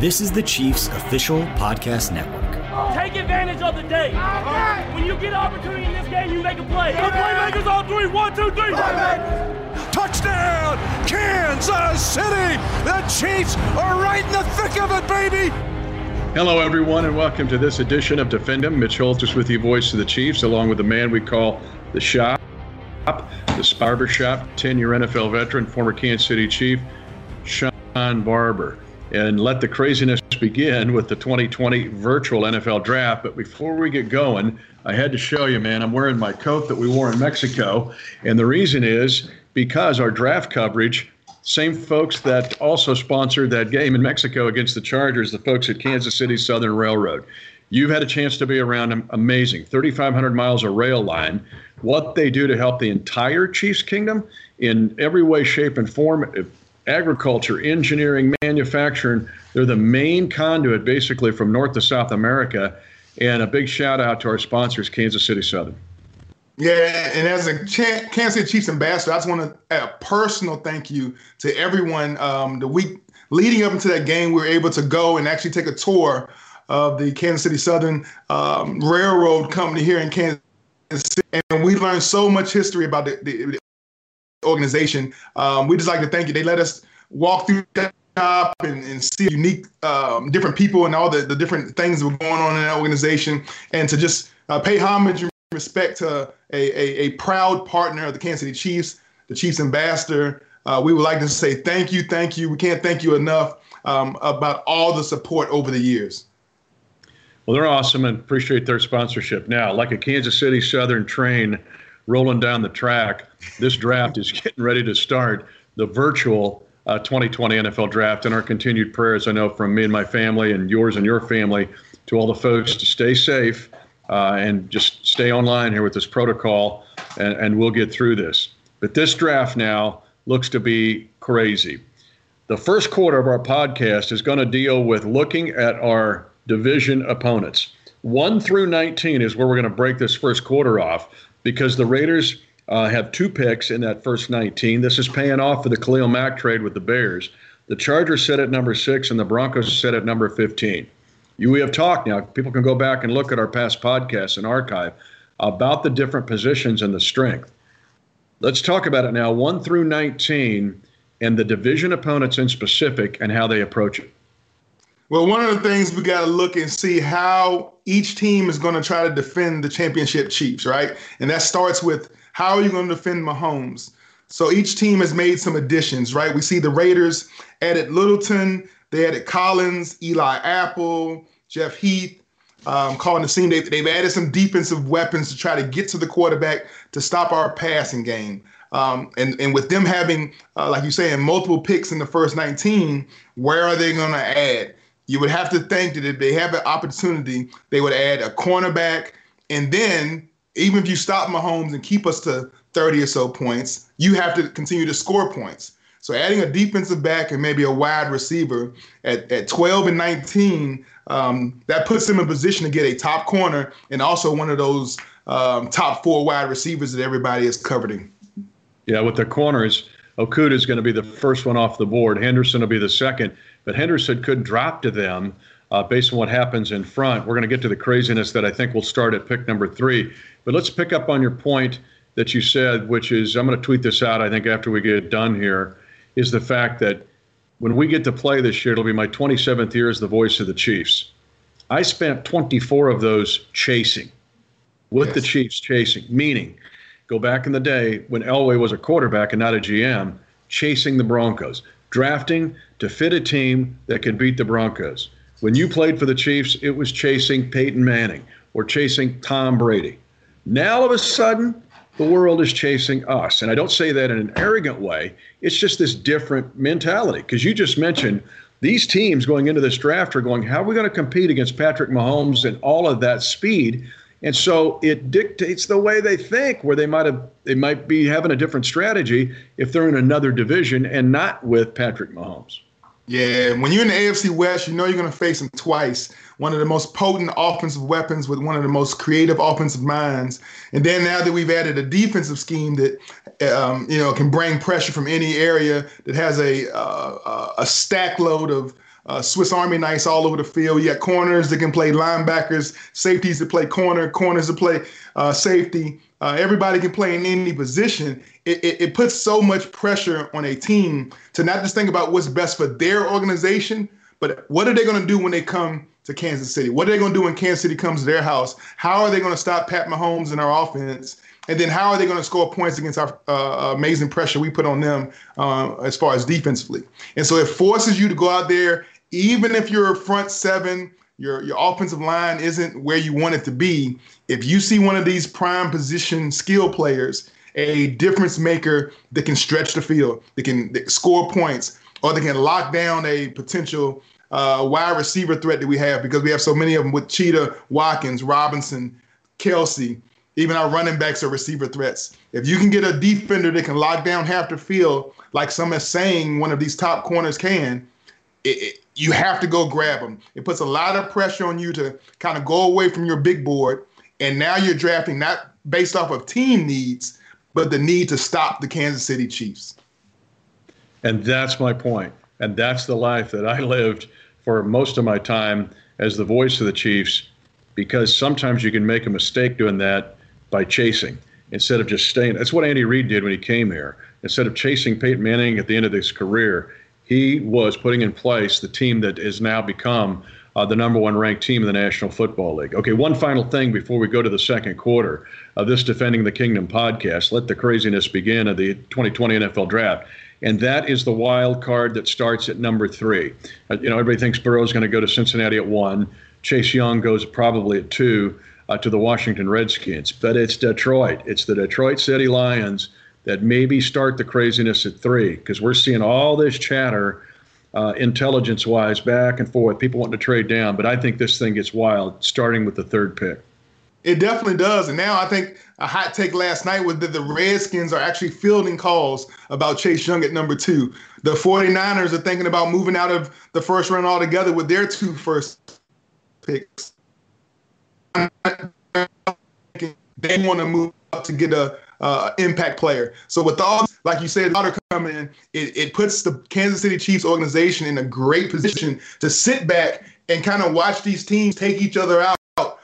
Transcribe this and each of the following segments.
This is the Chiefs official podcast network. Take advantage of the day. When you get an opportunity in this game, you make a play. The playmakers on three. One, two, three. Touchdown, Kansas City! The Chiefs are right in the thick of it, baby! Hello, everyone, and welcome to this edition of Defend Defend 'em. Mitch Holthus with you, voice of the Chiefs, along with the man we call the Shop, the Barber Shop, 10-year NFL veteran, former Kansas City Chief, Shawn Barber and let the craziness begin with the 2020 virtual NFL draft. But before we get going, I had to show you, man, I'm wearing my coat that we wore in Mexico. And the reason is because our draft coverage, same folks that also sponsored that game in Mexico against the Chargers, the folks at Kansas City Southern Railroad. You've had a chance to be around them. Amazing. 3,500 miles of rail line. What they do to help the entire Chiefs Kingdom in every way, shape, and form agriculture, engineering, manufacturing. They're the main conduit basically from North to South America. And a big shout out to our sponsors, Kansas City Southern. Yeah, and as a Kansas City Chiefs ambassador, I just want to add a personal thank you to everyone. Um, the week leading up into that game, we were able to go and actually take a tour of the Kansas City Southern um, Railroad Company here in Kansas City, and we learned so much history about the, the, organization. Um, we just like to thank you. They let us walk through the shop and, and see unique, um, different people and all the, the different things that were going on in that organization, and to just uh, pay homage and respect to a, a, a, proud partner of the Kansas City Chiefs, the Chiefs ambassador. Uh, we would like to say thank you, thank you. We can't thank you enough um, about all the support over the years. Well, they're awesome and appreciate their sponsorship. Now, like a Kansas City Southern train rolling down the track. This draft is getting ready to start. The virtual uh, 2020 NFL draft and our continued prayers, I know, from me and my family and yours and your family to all the folks to stay safe uh, and just stay online here with this protocol, and, and we'll get through this. But this draft now looks to be crazy. The first quarter of our podcast is going to deal with looking at our division opponents. 1 through 19 is where we're going to break this first quarter off because the Raiders uh, have two picks in that first 19. This is paying off for the Khalil Mack trade with the Bears. The Chargers sit at number six, and the Broncos sit at number 15. You, we have talked now. People can go back and look at our past podcasts and archive about the different positions and the strength. Let's talk about it now, 1 through 19, and the division opponents in specific and how they approach it. Well, one of the things we got to look and see how each team is going to try to defend the championship Chiefs, right? And that starts with how are you going to defend Mahomes? So each team has made some additions, right? We see the Raiders added Littleton, they added Collins, Eli Apple, Jeff Heath, um, calling the scene. They've, they've added some defensive weapons to try to get to the quarterback to stop our passing game. Um, and, and with them having, uh, like you say, multiple picks in the first 19, where are they going to add? You would have to think that if they have an opportunity, they would add a cornerback. And then, even if you stop Mahomes and keep us to 30 or so points, you have to continue to score points. So adding a defensive back and maybe a wide receiver at, at 12 and 19, um, that puts them in position to get a top corner and also one of those um, top four wide receivers that everybody is coveting. Yeah, with the corners, Okudah is going to be the first one off the board. Henderson will be the second. But Henderson could drop to them uh, based on what happens in front. We're going to get to the craziness that I think will start at pick number three. But let's pick up on your point that you said, which is I'm going to tweet this out, I think, after we get done here, is the fact that when we get to play this year, it'll be my 27th year as the voice of the Chiefs. I spent 24 of those chasing, with yes. the Chiefs chasing, meaning go back in the day when Elway was a quarterback and not a GM, chasing the Broncos, drafting to fit a team that could beat the Broncos. When you played for the Chiefs, it was chasing Peyton Manning or chasing Tom Brady. Now, all of a sudden, the world is chasing us. And I don't say that in an arrogant way. It's just this different mentality. Because you just mentioned these teams going into this draft are going, how are we going to compete against Patrick Mahomes and all of that speed? And so it dictates the way they think, where they might have they might be having a different strategy if they're in another division and not with Patrick Mahomes. Yeah, when you're in the AFC West, you know you're going to face them twice. One of the most potent offensive weapons with one of the most creative offensive minds. And then now that we've added a defensive scheme that um, you know can bring pressure from any area that has a uh, a stack load of uh, Swiss Army knives all over the field. You got corners that can play linebackers, safeties that play corner, corners that play uh, safety. Uh, everybody can play in any position. It, it, it puts so much pressure on a team to not just think about what's best for their organization, but what are they going to do when they come to Kansas City? What are they going to do when Kansas City comes to their house? How are they going to stop Pat Mahomes and our offense? And then how are they going to score points against our uh, amazing pressure we put on them uh, as far as defensively? And so it forces you to go out there, even if you're front seven, your your offensive line isn't where you want it to be. If you see one of these prime position skill players, a difference maker that can stretch the field, that can that score points, or they can lock down a potential uh, wide receiver threat that we have because we have so many of them with Cheetah, Watkins, Robinson, Kelce. Even our running backs are receiver threats. If you can get a defender that can lock down half the field, like some is saying one of these top corners can, it, you have to go grab them. It puts a lot of pressure on you to kind of go away from your big board. And now you're drafting not based off of team needs, but the need to stop the Kansas City Chiefs. And that's my point. And that's the life that I lived for most of my time as the voice of the Chiefs, because sometimes you can make a mistake doing that by chasing instead of just staying. That's what Andy Reid did when he came here. Instead of chasing Peyton Manning at the end of his career, he was putting in place the team that has now become uh, the number one ranked team in the National Football League. Okay, one final thing before we go to the second quarter of this Defending the Kingdom podcast. Let the craziness begin of the 2020 NFL Draft. And that is the wild card that starts at number three. Uh, you know, everybody thinks Burrow's going to go to Cincinnati at one. Chase Young goes probably at two uh, to the Washington Redskins. But it's Detroit. It's the Detroit City Lions that maybe start the craziness at three because we're seeing all this chatter uh, intelligence wise back and forth people wanting to trade down but i think this thing gets wild starting with the third pick. It definitely does and now i think a hot take last night was that the redskins are actually fielding calls about chase young at number two. The 49ers are thinking about moving out of the first round altogether with their two first picks. They want to move up to get a uh, impact player. So with all, like you said, Lauder coming in, it, it puts the Kansas City Chiefs organization in a great position to sit back and kind of watch these teams take each other out,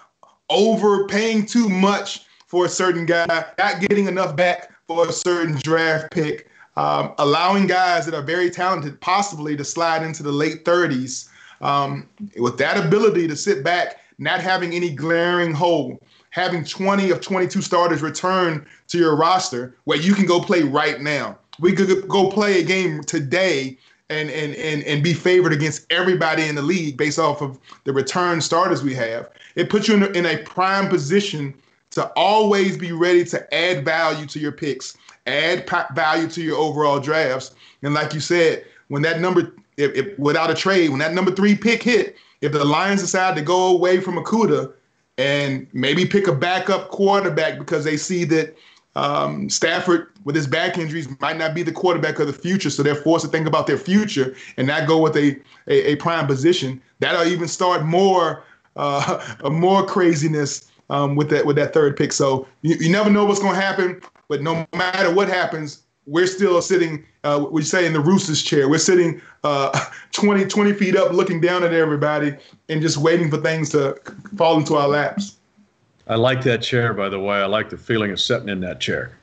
overpaying too much for a certain guy, not getting enough back for a certain draft pick, um, allowing guys that are very talented possibly to slide into the late 30s. Um, with that ability to sit back, not having any glaring hole having 20 of 22 starters return to your roster where you can go play right now. We could go play a game today and and and and be favored against everybody in the league based off of the return starters we have. It puts you in a, in a prime position to always be ready to add value to your picks, add value to your overall drafts. And like you said, when that number, if, if, without a trade, when that number three pick hit, if the Lions decide to go away from Okudah and maybe pick a backup quarterback because they see that um, Stafford, with his back injuries, might not be the quarterback of the future. So they're forced to think about their future and not go with a, a, a prime position. That'll even start more uh, more craziness um, with that with that third pick. So you, you never know what's going to happen. But no matter what happens, we're still sitting, uh, we say in the rooster's chair. We're sitting uh, 20, 20 feet up, looking down at everybody and just waiting for things to fall into our laps. I like that chair, by the way. I like the feeling of sitting in that chair.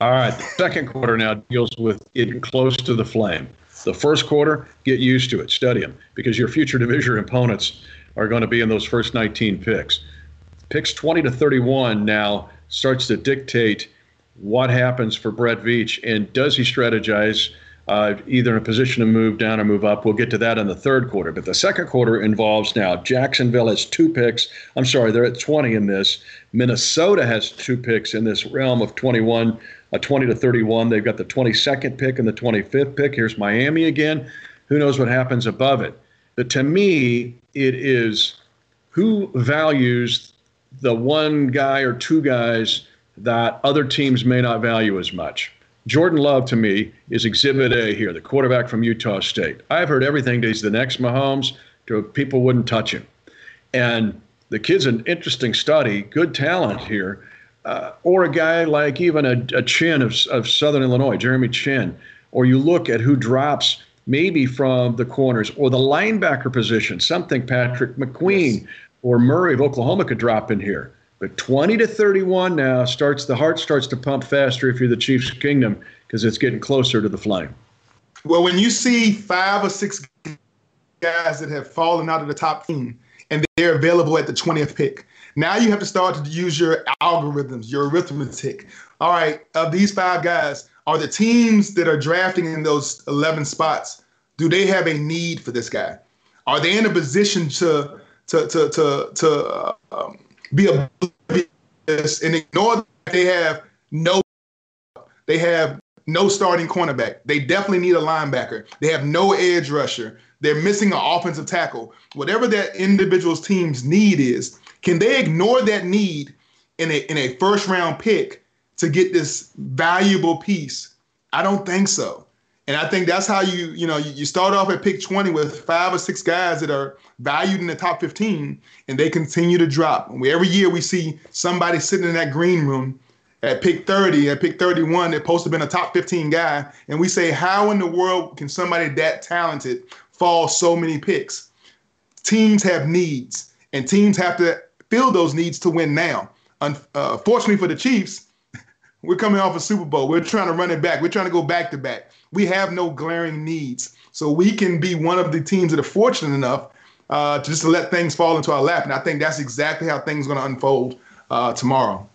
All right, the second quarter now deals with getting close to the flame. The first quarter, get used to it, study them, because your future division opponents are going to be in those first 19 picks. Picks 20 to 31 now starts to dictate what happens for Brett Veach and does he strategize uh, either in a position to move down or move up? We'll get to that in the third quarter. But the second quarter involves now Jacksonville has two picks. I'm sorry, they're at 20 in this. Minnesota has two picks in this realm of 21, uh, 20 to 31. They've got the 22nd pick and the 25th pick. Here's Miami again. Who knows what happens above it? But to me, it is who values the one guy or two guys that other teams may not value as much. Jordan Love to me is exhibit A here, the quarterback from Utah State. I've heard everything that he's the next Mahomes, to people wouldn't touch him. And the kid's an interesting study, good talent here. Uh, or a guy like even a, a Chinn of, of Southern Illinois, Jeremy Chinn, Or you look at who drops maybe from the corners or the linebacker position, something Patrick McQueen yes. or Murray of Oklahoma could drop in here. But 20 to 31 now starts the heart starts to pump faster if you're the Chiefs Kingdom because it's getting closer to the flame. Well, when you see five or six guys that have fallen out of the top team and they're available at the 20th pick, now you have to start to use your algorithms, your arithmetic. All right, of these five guys, are the teams that are drafting in those 11 spots, do they have a need for this guy? Are they in a position to to to to, to um, be oblivious and ignore that they have no they have no starting cornerback. They definitely need a linebacker. They have no edge rusher. They're missing an offensive tackle. Whatever that individual's team's need is, can they ignore that need in a in a first round pick to get this valuable piece? I don't think so. And I think that's how you, you know, you start off at pick 20 with five or six guys that are valued in the top 15 and they continue to drop. And we, every year we see somebody sitting in that green room at pick 30, at pick 31, that supposed to have been a top 15 guy. And we say, how in the world can somebody that talented fall so many picks? Teams have needs, and teams have to fill those needs to win now. Unfortunately uh, for the Chiefs, we're coming off a Super Bowl. We're trying to run it back. We're trying to go back to back. We have no glaring needs. So we can be one of the teams that are fortunate enough uh, to just to let things fall into our lap. And I think that's exactly how things are going to unfold uh, tomorrow.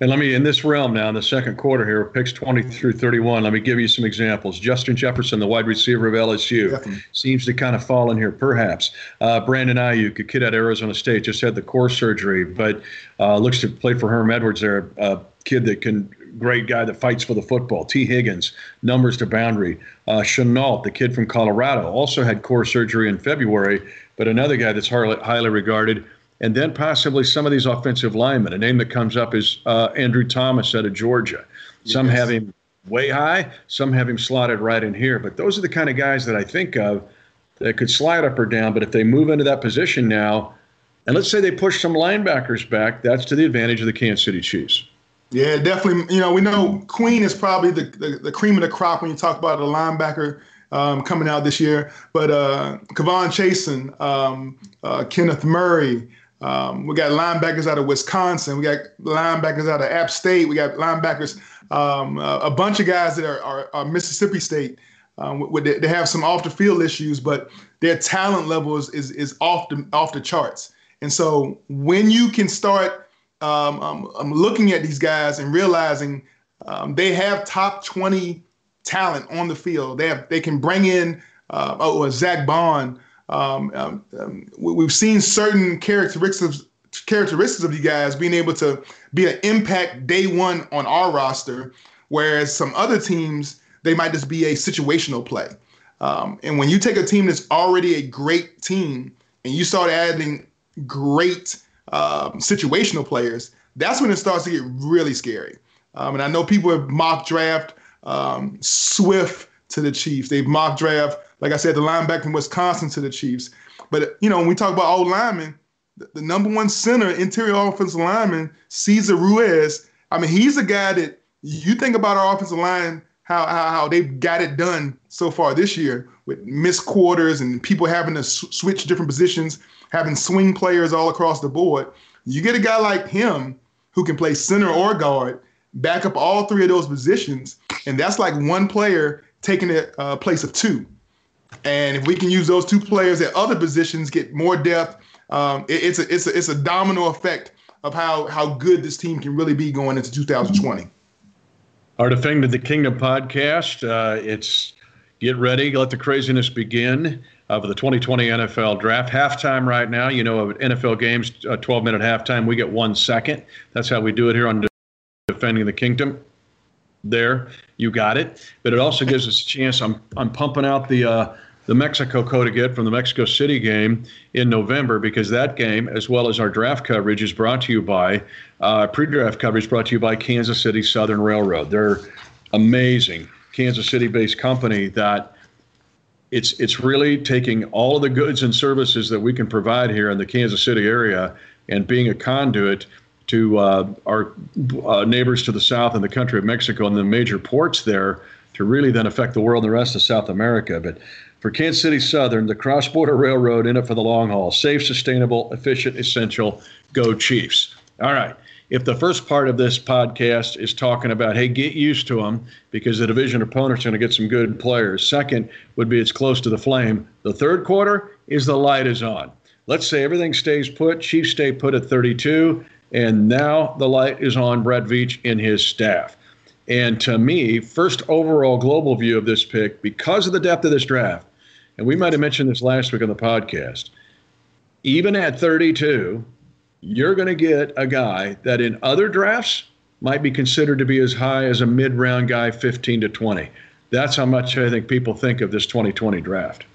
And let me, in this realm now, in the second quarter here, picks 20 through 31, let me give you some examples. Justin Jefferson, the wide receiver of LSU, Definitely. seems to kind of fall in here, perhaps. Uh, Brandon Aiyuk, a kid at Arizona State, just had the core surgery, but uh, looks to play for Herm Edwards there, a kid that can, great guy that fights for the football. Tee Higgins, numbers to boundary. Uh, Shenault, the kid from Colorado, also had core surgery in February, but another guy that's highly, highly regarded and then possibly some of these offensive linemen. A name that comes up is uh, Andrew Thomas out of Georgia. Some yes. have him way high, some have him slotted right in here. But those are the kind of guys that I think of that could slide up or down. But if they move into that position now, and let's say they push some linebackers back, that's to the advantage of the Kansas City Chiefs. Yeah, definitely. You know, we know Queen is probably the, the, the cream of the crop when you talk about a linebacker um, coming out this year. But uh, K'Von Chaisson, um, uh, Kenneth Murray, um, we got linebackers out of Wisconsin. We got linebackers out of App State. We got linebackers, um, a bunch of guys that are, are, are Mississippi State. Um, they have some off the field issues, but their talent level is, is, is off the off the charts. And so when you can start um, um, um looking at these guys and realizing um, they have top 20 talent on the field, they have they can bring in uh, oh Zack Baun, um, um, um, we've seen certain characteristics characteristics of you guys being able to be an impact day one on our roster, whereas some other teams they might just be a situational play. Um, and when you take a team that's already a great team and you start adding great um, situational players, that's when it starts to get really scary. Um, and I know people have mock draft um, Swift to the Chiefs. They've mock draft like I said, the linebacker from Wisconsin to the Chiefs. But you know, when we talk about old linemen, the, the number one center, interior offensive lineman, Cesar Ruiz. I mean, he's a guy that you think about our offensive line, how how, how they've got it done so far this year with missed quarters and people having to switch different positions, having swing players all across the board. You get a guy like him who can play center or guard, back up all three of those positions, and that's like one player taking a uh, place of two. And if we can use those two players at other positions, get more depth, um, it, it's a it's a it's a domino effect of how how good this team can really be going into 2020. Our Defending the Kingdom podcast. Uh, it's get ready, let the craziness begin of the 2020 NFL Draft. Halftime right now. You know, NFL games, 12 minute halftime. We get one second. That's how we do it here on Defending the Kingdom. There, you got it. But it also gives us a chance. I'm I'm pumping out the. Uh, the Mexico code again from the Mexico City game in November because that game, as well as our draft coverage, is brought to you by uh, pre-draft coverage brought to you by Kansas City Southern Railroad. They're amazing Kansas City-based company that it's it's really taking all of the goods and services that we can provide here in the Kansas City area and being a conduit to uh, our uh, neighbors to the south and the country of Mexico and the major ports there to really then affect the world and the rest of South America. But for Kansas City Southern, the cross border railroad in it for the long haul. Safe, sustainable, efficient, essential. Go Chiefs. All right. If the first part of this podcast is talking about, hey, get used to them because the division opponent's going to get some good players. Second would be it's close to the flame. The third quarter is the light is on. Let's say everything stays put. Chiefs stay put at 32. And now the light is on Brett Veach and his staff. And to me, first overall global view of this pick, because of the depth of this draft, and we might have mentioned this last week on the podcast, even at 32, you're going to get a guy that in other drafts might be considered to be as high as a mid round guy, 15 to 20. That's how much I think people think of this 2020 draft.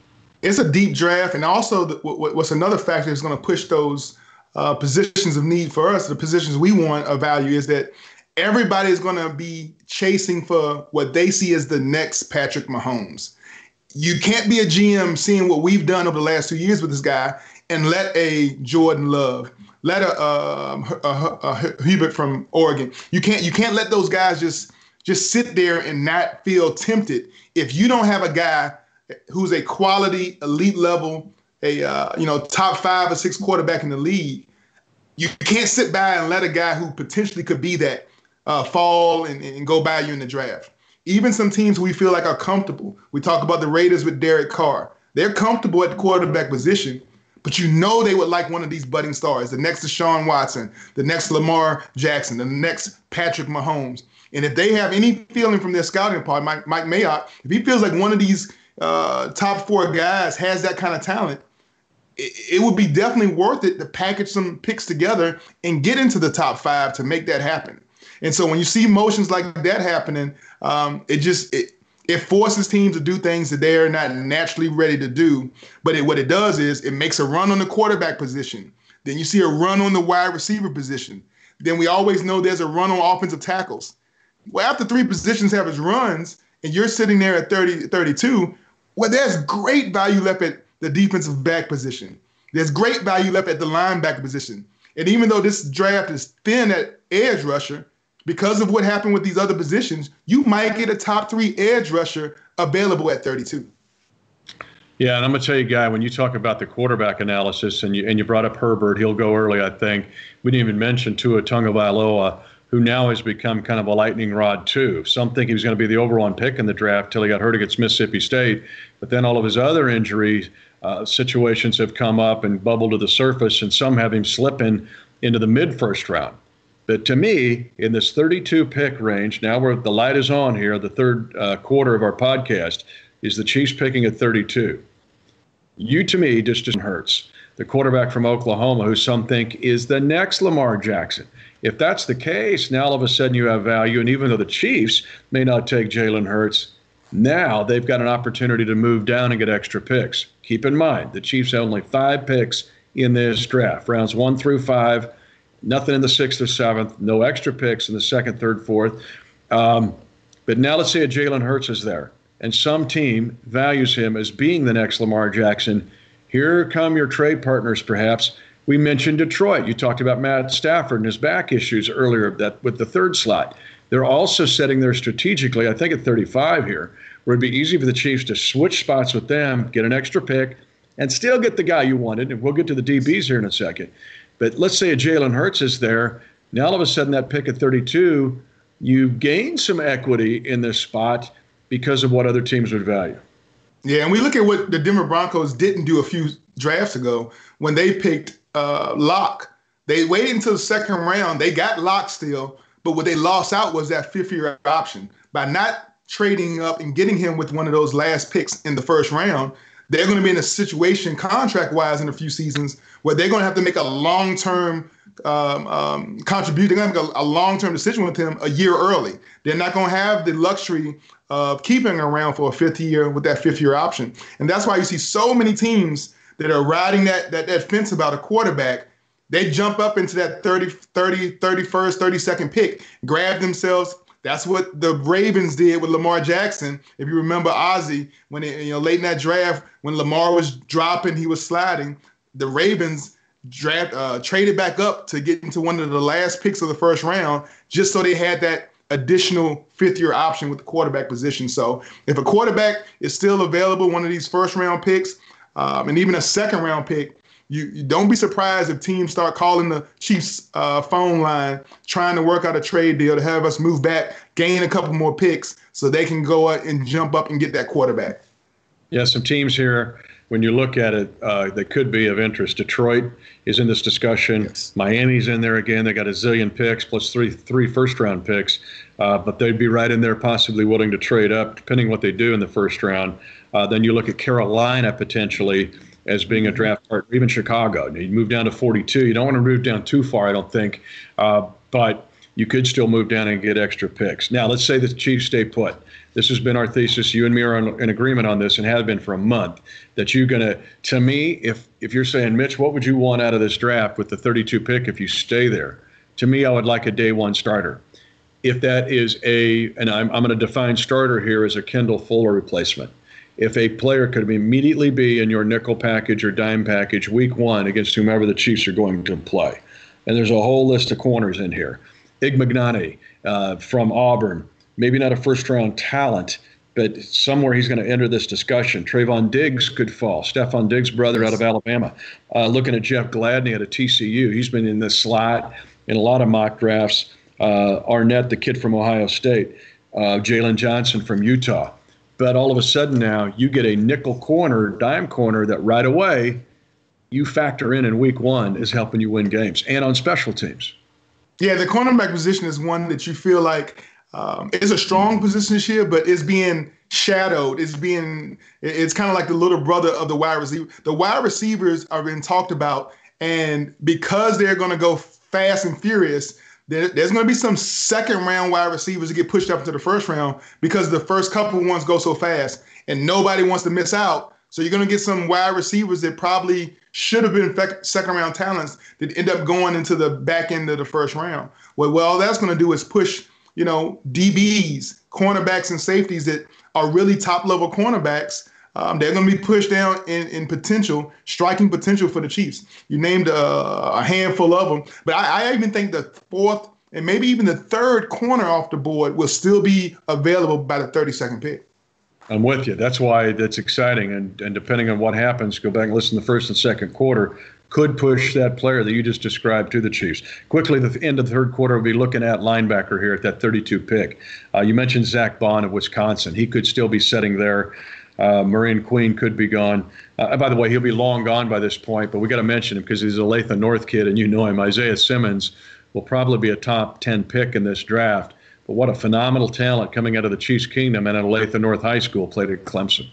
It's a deep draft. And also, what's another factor that's going to push those uh, positions of need for us, the positions we want a value, is that everybody is going to be chasing for what they see as the next Patrick Mahomes. You can't be a GM seeing what we've done over the last two years with this guy and let a Jordan Love, let a, um, a, a, a Herbert from Oregon. You can't you can't let those guys just just sit there and not feel tempted. If you don't have a guy who's a quality elite level, a uh, you know top five or six quarterback in the league, you can't sit by and let a guy who potentially could be that uh, fall and, and go by you in the draft. Even some teams we feel like are comfortable. We talk about the Raiders with Derek Carr. They're comfortable at the quarterback position, but you know they would like one of these budding stars, the next Deshaun Watson, the next Lamar Jackson, the next Patrick Mahomes. And if they have any feeling from their scouting part, Mike, Mike Mayock, if he feels like one of these uh, top four guys has that kind of talent, it, it would be definitely worth it to package some picks together and get into the top five to make that happen. And so when you see motions like that happening, um, it just it, it forces teams to do things that they're not naturally ready to do. But it, what it does is it makes a run on the quarterback position. Then you see a run on the wide receiver position. Then we always know there's a run on offensive tackles. Well, after three positions have its runs, and you're sitting there at 30, 32, well, there's great value left at the defensive back position. There's great value left at the linebacker position. And even though this draft is thin at edge rusher, because of what happened with these other positions, you might get a top three edge rusher available at 32. Yeah, and I'm gonna tell you, guy, when you talk about the quarterback analysis, and you and you brought up Herbert, he'll go early. I think we didn't even mention Tua Tagovailoa, who now has become kind of a lightning rod too. Some think he was going to be the overall pick in the draft till he got hurt against Mississippi State, but then all of his other injuries uh, situations have come up and bubbled to the surface, and some have him slipping into the mid first round. But to me, in this 32 pick range, now where the light is on here, the third uh, quarter of our podcast, is the Chiefs picking at 32. You, to me, just, hurts. The quarterback from Oklahoma, who some think is the next Lamar Jackson. If that's the case, now all of a sudden you have value. And even though the Chiefs may not take Jalen Hurts, now they've got an opportunity to move down and get extra picks. Keep in mind, the Chiefs have only five picks in this draft, rounds one through five nothing in the sixth or seventh, no extra picks in the second, third, fourth. Um, but now let's say a Jalen Hurts is there, and some team values him as being the next Lamar Jackson. Here come your trade partners, perhaps. We mentioned Detroit. You talked about Matt Stafford and his back issues earlier that with the third slot. They're also setting there strategically, I think at 35 here, where it'd be easy for the Chiefs to switch spots with them, get an extra pick, and still get the guy you wanted. And we'll get to the DBs here in a second. But let's say a Jalen Hurts is there. Now all of a sudden that pick at 32, you gain some equity in this spot because of what other teams would value. Yeah, and we look at what the Denver Broncos didn't do a few drafts ago when they picked uh, Lock. They waited until the second round. They got Lock still, but what they lost out was that fifth year option. By not trading up and getting him with one of those last picks in the first round, they're going to be in a situation contract wise in a few seasons where they're going to have to make a long term um, um, contribution. They're going to make a, a long term decision with him a year early. They're not going to have the luxury of keeping around for a fifth year with that fifth year option. And that's why you see so many teams that are riding that, that, that fence about a quarterback. They jump up into that 30, 30, 31st, 32nd pick, grab themselves that's what the Ravens did with Lamar Jackson. If you remember Ozzie, when it, you know late in that draft, when Lamar was dropping, he was sliding. The Ravens draft uh, traded back up to get into one of the last picks of the first round, just so they had that additional fifth year option with the quarterback position. So if a quarterback is still available, one of these first round picks, um, and even a second round pick, you, you, don't be surprised if teams start calling the Chiefs uh, phone line trying to work out a trade deal to have us move back, gain a couple more picks so they can go out and jump up and get that quarterback. Yeah, some teams here when you look at it, uh, that could be of interest. Detroit is in this discussion. Yes. Miami's in there again. They got a zillion picks plus three three first round picks, uh, but they'd be right in there, possibly willing to trade up, depending what they do in the first round. Uh, then you look at Carolina potentially as being a draft partner, even Chicago. You move down to 42. You don't want to move down too far, I don't think, uh, but you could still move down and get extra picks. Now, let's say the Chiefs stay put. This has been our thesis. You and me are in agreement on this and have been for a month. That you're going to, to me, if if you're saying, Mitch, what would you want out of this draft with the 32 pick if you stay there? To me, I would like a day one starter. If that is a, and I'm, I'm going to define starter here as a Kendall Fuller replacement. If a player could immediately be in your nickel package or dime package week one against whomever the Chiefs are going to play, and there's a whole list of corners in here. Igbinoghene uh, from Auburn, maybe not a first round talent, but somewhere he's going to enter this discussion. Trevon Diggs could fall. Stefon Diggs' brother out of Alabama. Uh, looking at Jeff Gladney at a TCU, he's been in this slot in a lot of mock drafts. Uh, Arnette, the kid from Ohio State. Uh, Jaylon Johnson from Utah. But all of a sudden now you get a nickel corner, dime corner that right away you factor in in week one is helping you win games and on special teams. Yeah, the cornerback position is one that you feel like um, a strong position this year, but it's being shadowed. It's being it's kind of like the little brother of the wide receiver. The wide receivers are being talked about, and because they're going to go fast and furious, there, there's going to be some second round wide receivers that get pushed up into the first round because the first couple ones go so fast, and nobody wants to miss out. So you're going to get some wide receivers that probably should have been second round talents that end up going into the back end of the first round. Well, well that's going to do is push you know, DBs, cornerbacks, and safeties that are really top level cornerbacks. Um, they're going to be pushed down in, in potential, striking potential for the Chiefs. You named a, a handful of them, but I, I even think the fourth and maybe even the third corner off the board will still be available by the 32nd pick. I'm with you. That's why that's exciting. And, and depending on what happens, go back and listen to the first and second quarter could push that player that you just described to the Chiefs. Quickly, the end of the third quarter, we'll be looking at linebacker here at that 32 pick. Uh, you mentioned Zack Baun of Wisconsin. He could still be sitting there. Uh, Marine Queen could be gone. Uh, by the way, he'll be long gone by this point, but we got to mention him because he's a Olathe North kid, and you know him. Isaiah Simmons will probably be a top 10 pick in this draft. But what a phenomenal talent coming out of the Chiefs Kingdom and at Olathe North High School, played at Clemson.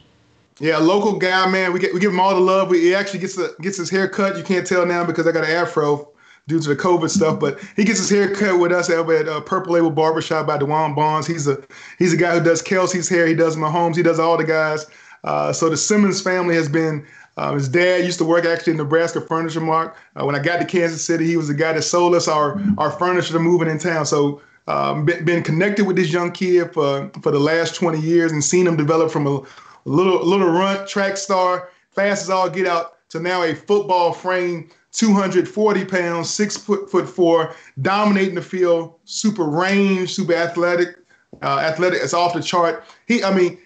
Yeah, local guy, man. We get we give him all the love. We, he actually gets the, gets his hair cut. You can't tell now because I got an afro due to the COVID stuff, but he gets his hair cut with us over at uh, Purple Label Barbershop by Dewan Bonds. He's a he's a guy who does Kelce's hair. He does Mahomes. He does all the guys. Uh, so the Simmons family has been. Uh, his dad used to work actually in Nebraska Furniture Mart. Uh, when I got to Kansas City, he was the guy that sold us our our furniture to moving in town. So um, been, been connected with this young kid for for the last 20 years and seen him develop from a little little runt, track star, fast as all get out, to now a football frame, 240 pounds, six foot foot four, dominating the field, super range, super athletic, uh, athletic. It's off the chart. He, I mean,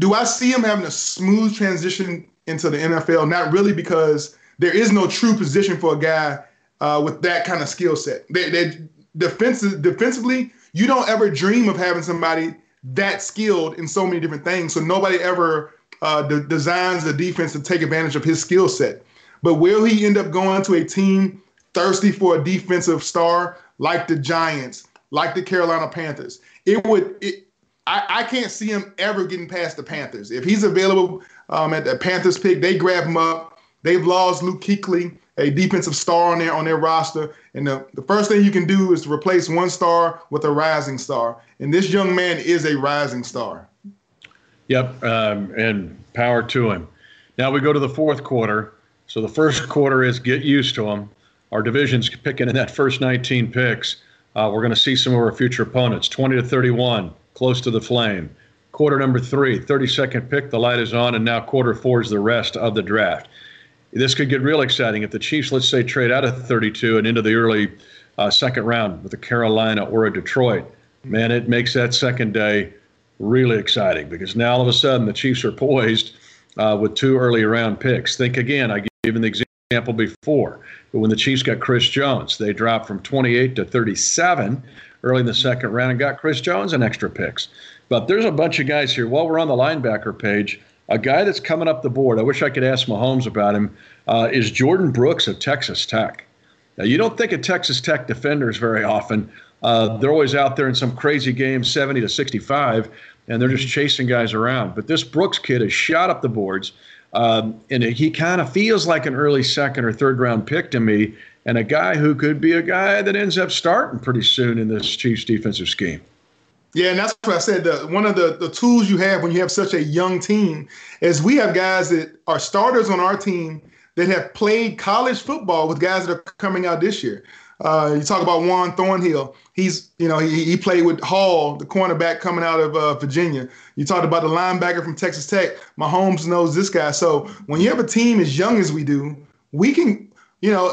do I see him having a smooth transition into the NFL? Not really, because there is no true position for a guy uh, with that kind of skill set. They, they defensive, defensively, you don't ever dream of having somebody that skilled in so many different things. So nobody ever uh, de- designs the defense to take advantage of his skill set. But will he end up going to a team thirsty for a defensive star like the Giants, like the Carolina Panthers? It would. It, I, I can't see him ever getting past the Panthers. If he's available um, at the Panthers pick, they grab him up. They've lost Luke Kuechly a defensive star on their on their roster. And the, the first thing you can do is to replace one star with a rising star. And this young man is a rising star. Yep, um, and power to him. Now we go to the fourth quarter. So the first quarter is get used to them. Our division's picking in that first 19 picks. Uh, we're going to see some of our future opponents 20 to 31, close to the flame. Quarter number three, 32nd pick, the light is on, and now quarter four is the rest of the draft this could get real exciting if the Chiefs, let's say, trade out of 32 and into the early uh, second round with a Carolina or a Detroit. man, it makes that second day really exciting because now all of a sudden the Chiefs are poised uh, with two early round picks. Think again, I given the example before, but when the Chiefs got Chris Jones, they dropped from 28 to 37 early in the second round and got Chris Jones and extra picks. But there's a bunch of guys here. While we're on the linebacker page, a guy that's coming up the board, I wish I could ask Mahomes about him, uh, is Jordyn Brooks of Texas Tech. Now, you don't think of Texas Tech defenders very often. Uh, they're always out there in some crazy game, 70 to 65, and they're just chasing guys around. But this Brooks kid has shot up the boards, um, and he kind of feels like an early second or third round pick to me, and a guy who could be a guy that ends up starting pretty soon in this Chiefs defensive scheme. Yeah, and that's what I said. The, one of the, the tools you have when you have such a young team is we have guys that are starters on our team that have played college football with guys that are coming out this year. Uh, you talk about Juan Thornhill. He's, you know, he, he played with Hall, the cornerback coming out of uh, Virginia. You talked about the linebacker from Texas Tech. Mahomes knows this guy. So when you have a team as young as we do, we can, you know,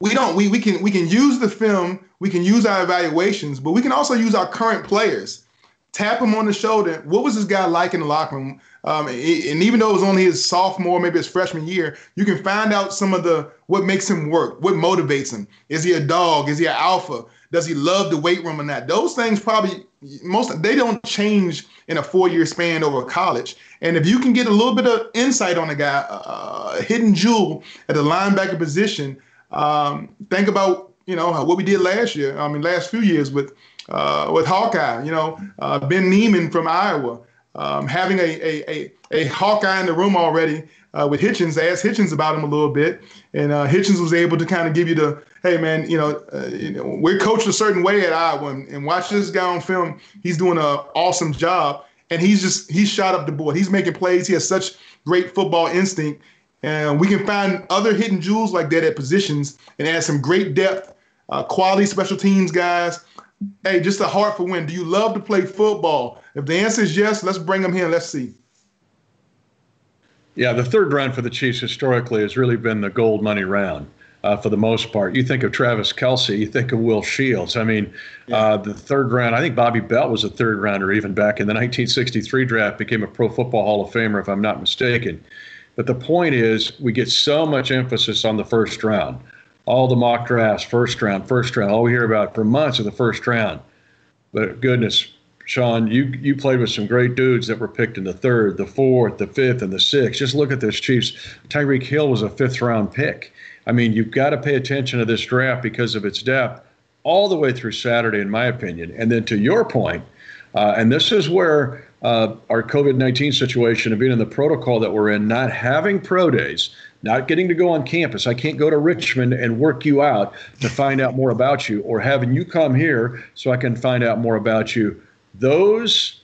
we don't we we can we can use the film, we can use our evaluations, but we can also use our current players. Tap him on the shoulder. What was this guy like in the locker room? Um, and even though it was only his sophomore, maybe his freshman year, you can find out some of the what makes him work, what motivates him. Is he a dog? Is he an alpha? Does he love the weight room or not? Those things probably most they don't change in a four-year span over college. And if you can get a little bit of insight on a guy, uh, a hidden jewel at the linebacker position, um, think about you know what we did last year. I mean, last few years with uh, with Hawkeye. You know, uh, Ben Niemann from Iowa um, having a, a, a, a, Hawkeye in the room already uh, with Hitchens, asked Hitchens about him a little bit, and uh, Hitchens was able to kind of give you the, hey man, you know, uh, you know, we're coached a certain way at Iowa, and, and watch this guy on film. He's doing an awesome job, and he's just he's shot up the board. He's making plays. He has such great football instinct, and we can find other hidden jewels like that at positions and add some great depth, uh, quality special teams guys Hey, just a heart for win. Do you love to play football? If the answer is yes, let's bring them here. Let's see. Yeah, the third round for the Chiefs historically has really been the gold money round. Uh, for the most part. You think of Travis Kelce, you think of Will Shields. I mean, yeah. uh, the third round, I think Bobby Bell was a third rounder even back in the 1963 draft, became a Pro Football Hall of Famer, if I'm not mistaken. But the point is, we get so much emphasis on the first round all the mock drafts, first round, first round, all we hear about for months is the first round. But goodness, Shawn, you you played with some great dudes that were picked in the third, the fourth, the fifth, and the sixth. Just look at this Chiefs. Tyreek Hill was a fifth round pick. I mean, you've got to pay attention to this draft because of its depth all the way through Saturday, in my opinion. And then to your point, uh, and this is where uh, our COVID 19 situation of being in the protocol that we're in, not having pro days, not getting to go on campus. I can't go to Richmond and work you out to find out more about you, or having you come here so I can find out more about you. Those,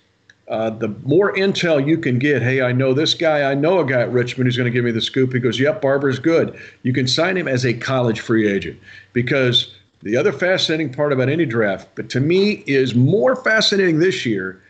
uh, the more intel you can get, hey, I know this guy, I know a guy at Richmond who's going to give me the scoop. He goes, yep, Barber's good. You can sign him as a college free agent because the other fascinating part about any draft, but to me is more fascinating this year,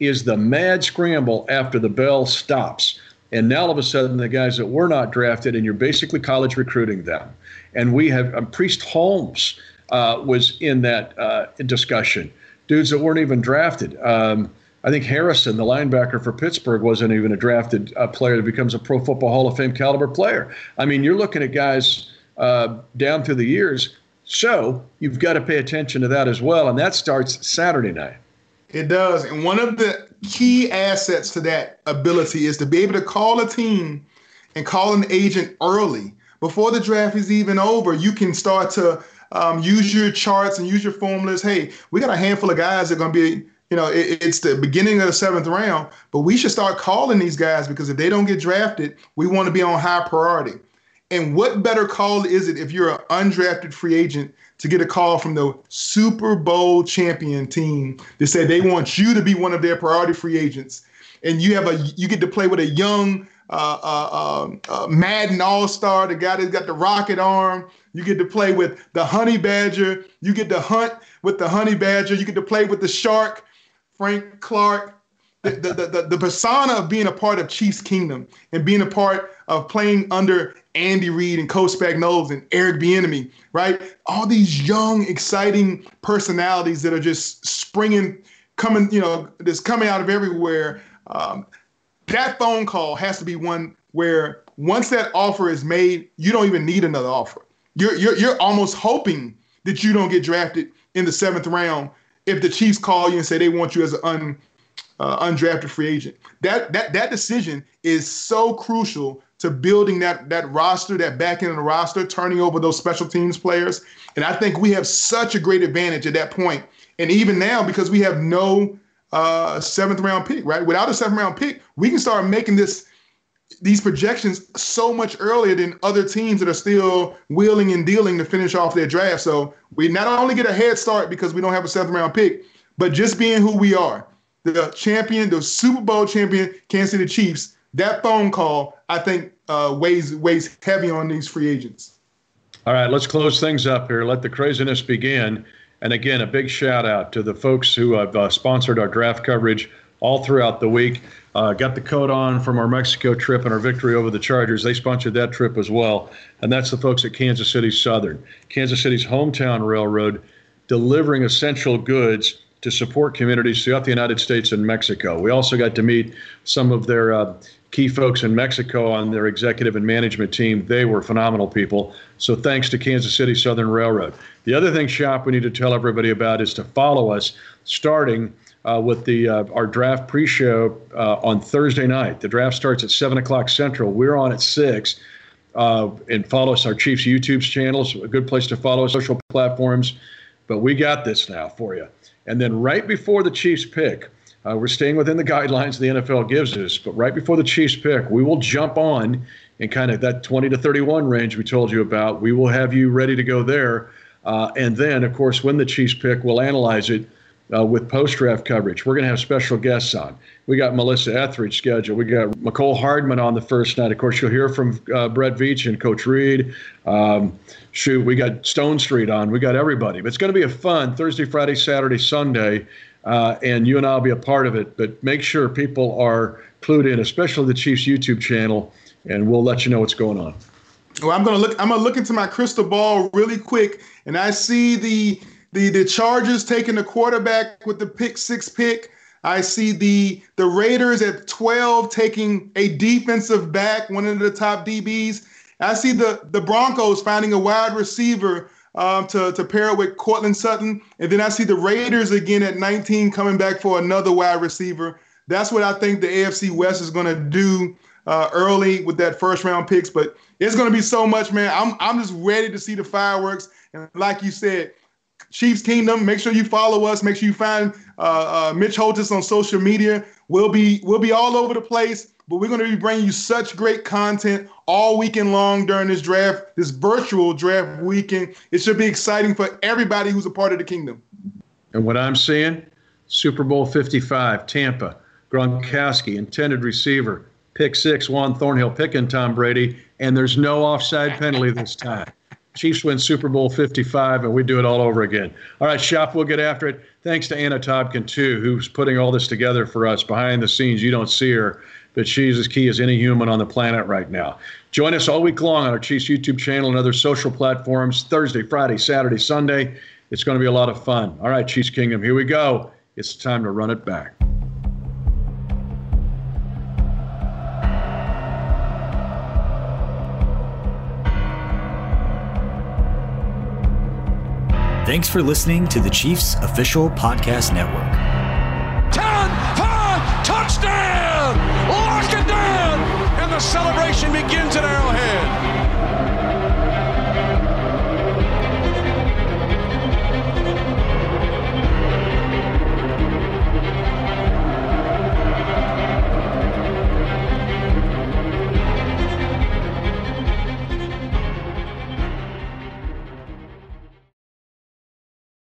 is the mad scramble after the bell stops and now all of a sudden, the guys that were not drafted, and you're basically college recruiting them. And we have um, Priest Holmes uh, was in that uh, discussion. Dudes that weren't even drafted. Um, I think Harrison, the linebacker for Pittsburgh, wasn't even a drafted uh, player that becomes a Pro Football Hall of Fame caliber player. I mean, you're looking at guys uh, down through the years. So you've got to pay attention to that as well. And that starts Saturday night. It does. And one of the key assets to that ability is to be able to call a team and call an agent early before the draft is even over. You can start to um, use your charts and use your formulas. Hey, we got a handful of guys that are going to be, you know, it, it's the beginning of the seventh round, but we should start calling these guys because if they don't get drafted, we want to be on high priority. And what better call is it if you're an undrafted free agent to get a call from the Super Bowl champion team to say they want you to be one of their priority free agents, and you have a you get to play with a young uh, uh, um, uh, Madden All Star, the guy that's got the rocket arm. You get to play with the Honey Badger. You get to hunt with the Honey Badger. You get to play with the Shark, Frank Clark. The, the, the, persona of being a part of Chiefs Kingdom and being a part of playing under Andy Reid and Coach Spagnuolo and Eric Bieniemy, right? All these young, exciting personalities that are just springing, coming, you know, just coming out of everywhere. Um, that phone call has to be one where once that offer is made, you don't even need another offer. You're you're you're almost hoping that you don't get drafted in the seventh round if the Chiefs call you and say they want you as an uh, undrafted free agent. That that that decision is so crucial to building that that roster, that back end of the roster, turning over those special teams players. And I think we have such a great advantage at that point. And even now, because we have no uh, seventh round pick, right? Without a seventh round pick, we can start making this these projections so much earlier than other teams that are still wheeling and dealing to finish off their draft. So we not only get a head start because we don't have a seventh round pick, but just being who we are, the champion, the Super Bowl champion, Kansas City Chiefs. That phone call, I think, uh, weighs weighs heavy on these free agents. All right, let's close things up here. Let the craziness begin. And again, a big shout out to the folks who have uh, sponsored our draft coverage all throughout the week. Uh, got the coat on from our Mexico trip and our victory over the Chargers. They sponsored that trip as well. And that's the folks at Kansas City Southern, Kansas City's hometown railroad, delivering essential goods to support communities throughout the United States and Mexico. We also got to meet some of their uh, key folks in Mexico on their executive and management team. They were phenomenal people. So thanks to Kansas City Southern Railroad. The other thing, Shop, we need to tell everybody about is to follow us starting uh, with the uh, our draft pre-show uh, on Thursday night. The draft starts at seven o'clock Central. We're on at six. Uh, and follow us our Chiefs YouTube channels. A good place to follow us, social platforms. But we got this now for you. And then right before the Chiefs pick, uh, we're staying within the guidelines the NFL gives us. But right before the Chiefs pick, we will jump on in kind of that 20 to 31 range we told you about. We will have you ready to go there. Uh, and then, of course, when the Chiefs pick, we'll analyze it uh, with post draft coverage. We're going to have special guests on. We got Melissa Etheridge scheduled. We got Mecole Hardman on the first night. Of course, you'll hear from uh, Brett Veach and Coach Reid. Um, shoot, we got Stonestreet on. We got everybody. But it's going to be a fun Thursday, Friday, Saturday, Sunday. Uh, and you and I'll be a part of it. But make sure people are clued in, especially the Chiefs YouTube channel, and we'll let you know what's going on. Well, I'm gonna look. I'm gonna look into my crystal ball really quick, and I see the the the Chargers taking the quarterback with the pick six pick. I see the the Raiders at 12 taking a defensive back, one of the top DBs. I see the the Broncos finding a wide receiver um, to to pair with Courtland Sutton, and then I see the Raiders again at 19 coming back for another wide receiver. That's what I think the AFC West is going to do uh, early with that first round picks. But it's going to be so much, man. I'm I'm just ready to see the fireworks. And like you said, Chiefs Kingdom. Make sure you follow us. Make sure you find uh, uh, Mitch Holthus on social media. We'll be we'll be all over the place, but we're going to be bringing you such great content all weekend long during this draft, this virtual draft weekend. It should be exciting for everybody who's a part of the kingdom. And what I'm seeing, Super Bowl 55, Tampa, Gronkowski, intended receiver, pick six, Juan Thornhill picking Tom Brady, and there's no offside penalty this time. Chiefs win Super Bowl 55, and we do it all over again. All right, Shop, we'll get after it. Thanks to Anna Tobkin, too, who's putting all this together for us behind the scenes. You don't see her, but she's as key as any human on the planet right now. Join us all week long on our Chiefs YouTube channel and other social platforms Thursday, Friday, Saturday, Sunday. It's going to be a lot of fun. All right, Chiefs Kingdom, here we go. It's time to run it back. Thanks for listening to the Chiefs Official Podcast Network. 10 5 touchdown! Lock it down! And the celebration begins at Arrowhead.